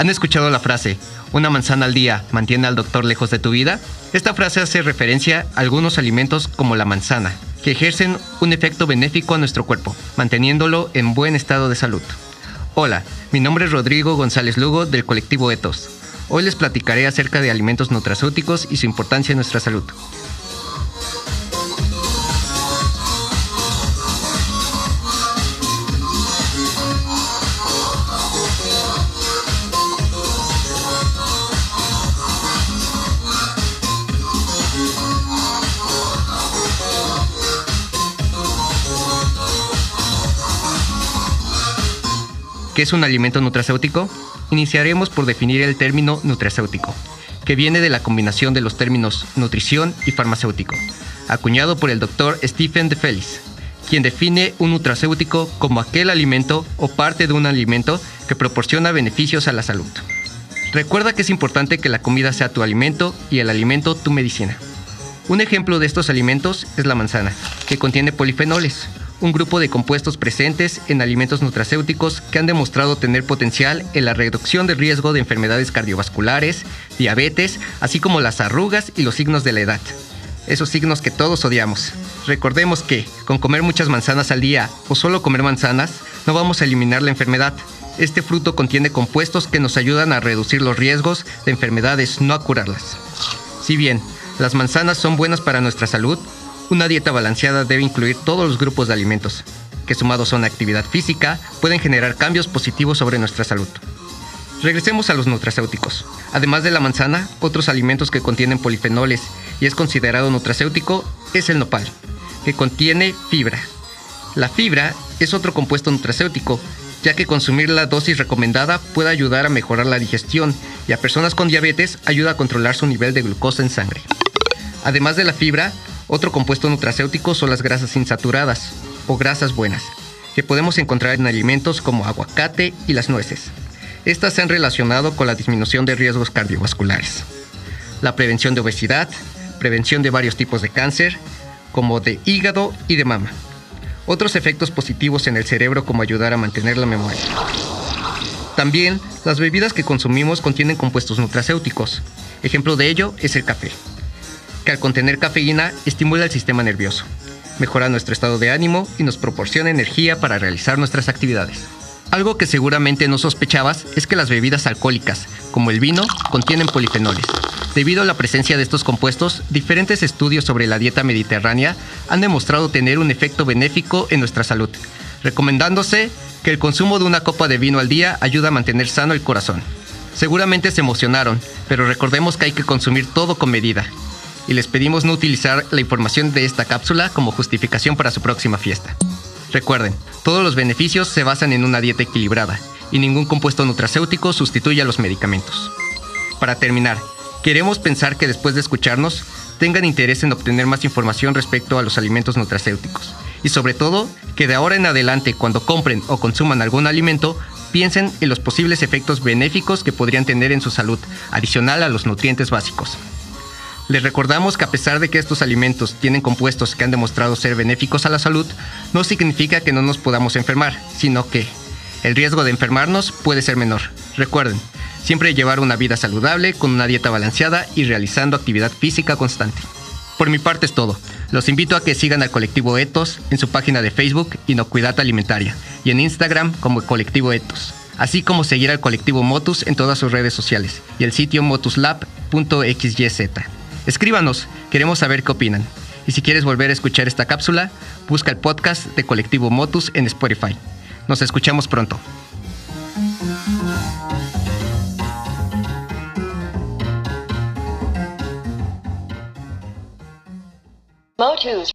¿Han escuchado la frase, una manzana al día mantiene al doctor lejos de tu vida? Esta frase hace referencia a algunos alimentos como la manzana, que ejercen un efecto benéfico a nuestro cuerpo, manteniéndolo en buen estado de salud. Hola, mi nombre es Rodrigo González Lugo del colectivo Etos. Hoy les platicaré acerca de alimentos nutracéuticos y su importancia en nuestra salud. ¿Qué es un alimento nutracéutico? Iniciaremos por definir el término nutracéutico, que viene de la combinación de los términos nutrición y farmacéutico, acuñado por el doctor Stephen de Felice, quien define un nutracéutico como aquel alimento o parte de un alimento que proporciona beneficios a la salud. Recuerda que es importante que la comida sea tu alimento y el alimento tu medicina. Un ejemplo de estos alimentos es la manzana, que contiene polifenoles, un grupo de compuestos presentes en alimentos nutracéuticos que han demostrado tener potencial en la reducción del riesgo de enfermedades cardiovasculares, diabetes, así como las arrugas y los signos de la edad. Esos signos que todos odiamos. Recordemos que, con comer muchas manzanas al día o solo comer manzanas, no vamos a eliminar la enfermedad. Este fruto contiene compuestos que nos ayudan a reducir los riesgos de enfermedades, no a curarlas. Si bien las manzanas son buenas para nuestra salud, una dieta balanceada debe incluir todos los grupos de alimentos, que sumados a una actividad física pueden generar cambios positivos sobre nuestra salud. Regresemos a los nutracéuticos. Además de la manzana, otros alimentos que contienen polifenoles y es considerado nutracéutico es el nopal, que contiene fibra. La fibra es otro compuesto nutracéutico, ya que consumir la dosis recomendada puede ayudar a mejorar la digestión y a personas con diabetes ayuda a controlar su nivel de glucosa en sangre. Además de la fibra, otro compuesto nutracéutico son las grasas insaturadas o grasas buenas, que podemos encontrar en alimentos como aguacate y las nueces. Estas se han relacionado con la disminución de riesgos cardiovasculares, la prevención de obesidad, prevención de varios tipos de cáncer, como de hígado y de mama. Otros efectos positivos en el cerebro como ayudar a mantener la memoria. También, las bebidas que consumimos contienen compuestos nutracéuticos. Ejemplo de ello es el café al contener cafeína estimula el sistema nervioso, mejora nuestro estado de ánimo y nos proporciona energía para realizar nuestras actividades. Algo que seguramente no sospechabas es que las bebidas alcohólicas, como el vino, contienen polifenoles. Debido a la presencia de estos compuestos, diferentes estudios sobre la dieta mediterránea han demostrado tener un efecto benéfico en nuestra salud, recomendándose que el consumo de una copa de vino al día ayuda a mantener sano el corazón. Seguramente se emocionaron, pero recordemos que hay que consumir todo con medida y les pedimos no utilizar la información de esta cápsula como justificación para su próxima fiesta. Recuerden, todos los beneficios se basan en una dieta equilibrada y ningún compuesto nutracéutico sustituye a los medicamentos. Para terminar, queremos pensar que después de escucharnos, tengan interés en obtener más información respecto a los alimentos nutracéuticos y sobre todo que de ahora en adelante cuando compren o consuman algún alimento piensen en los posibles efectos benéficos que podrían tener en su salud, adicional a los nutrientes básicos. Les recordamos que a pesar de que estos alimentos tienen compuestos que han demostrado ser benéficos a la salud, no significa que no nos podamos enfermar, sino que el riesgo de enfermarnos puede ser menor. Recuerden, siempre llevar una vida saludable con una dieta balanceada y realizando actividad física constante. Por mi parte es todo. Los invito a que sigan al colectivo Etos en su página de Facebook Inocuidad Alimentaria y en Instagram como colectivo Etos, así como seguir al colectivo Motus en todas sus redes sociales y el sitio motuslab.xyz. Escríbanos, queremos saber qué opinan. Y si quieres volver a escuchar esta cápsula, busca el podcast de Colectivo Motus en Spotify. Nos escuchamos pronto. Motus.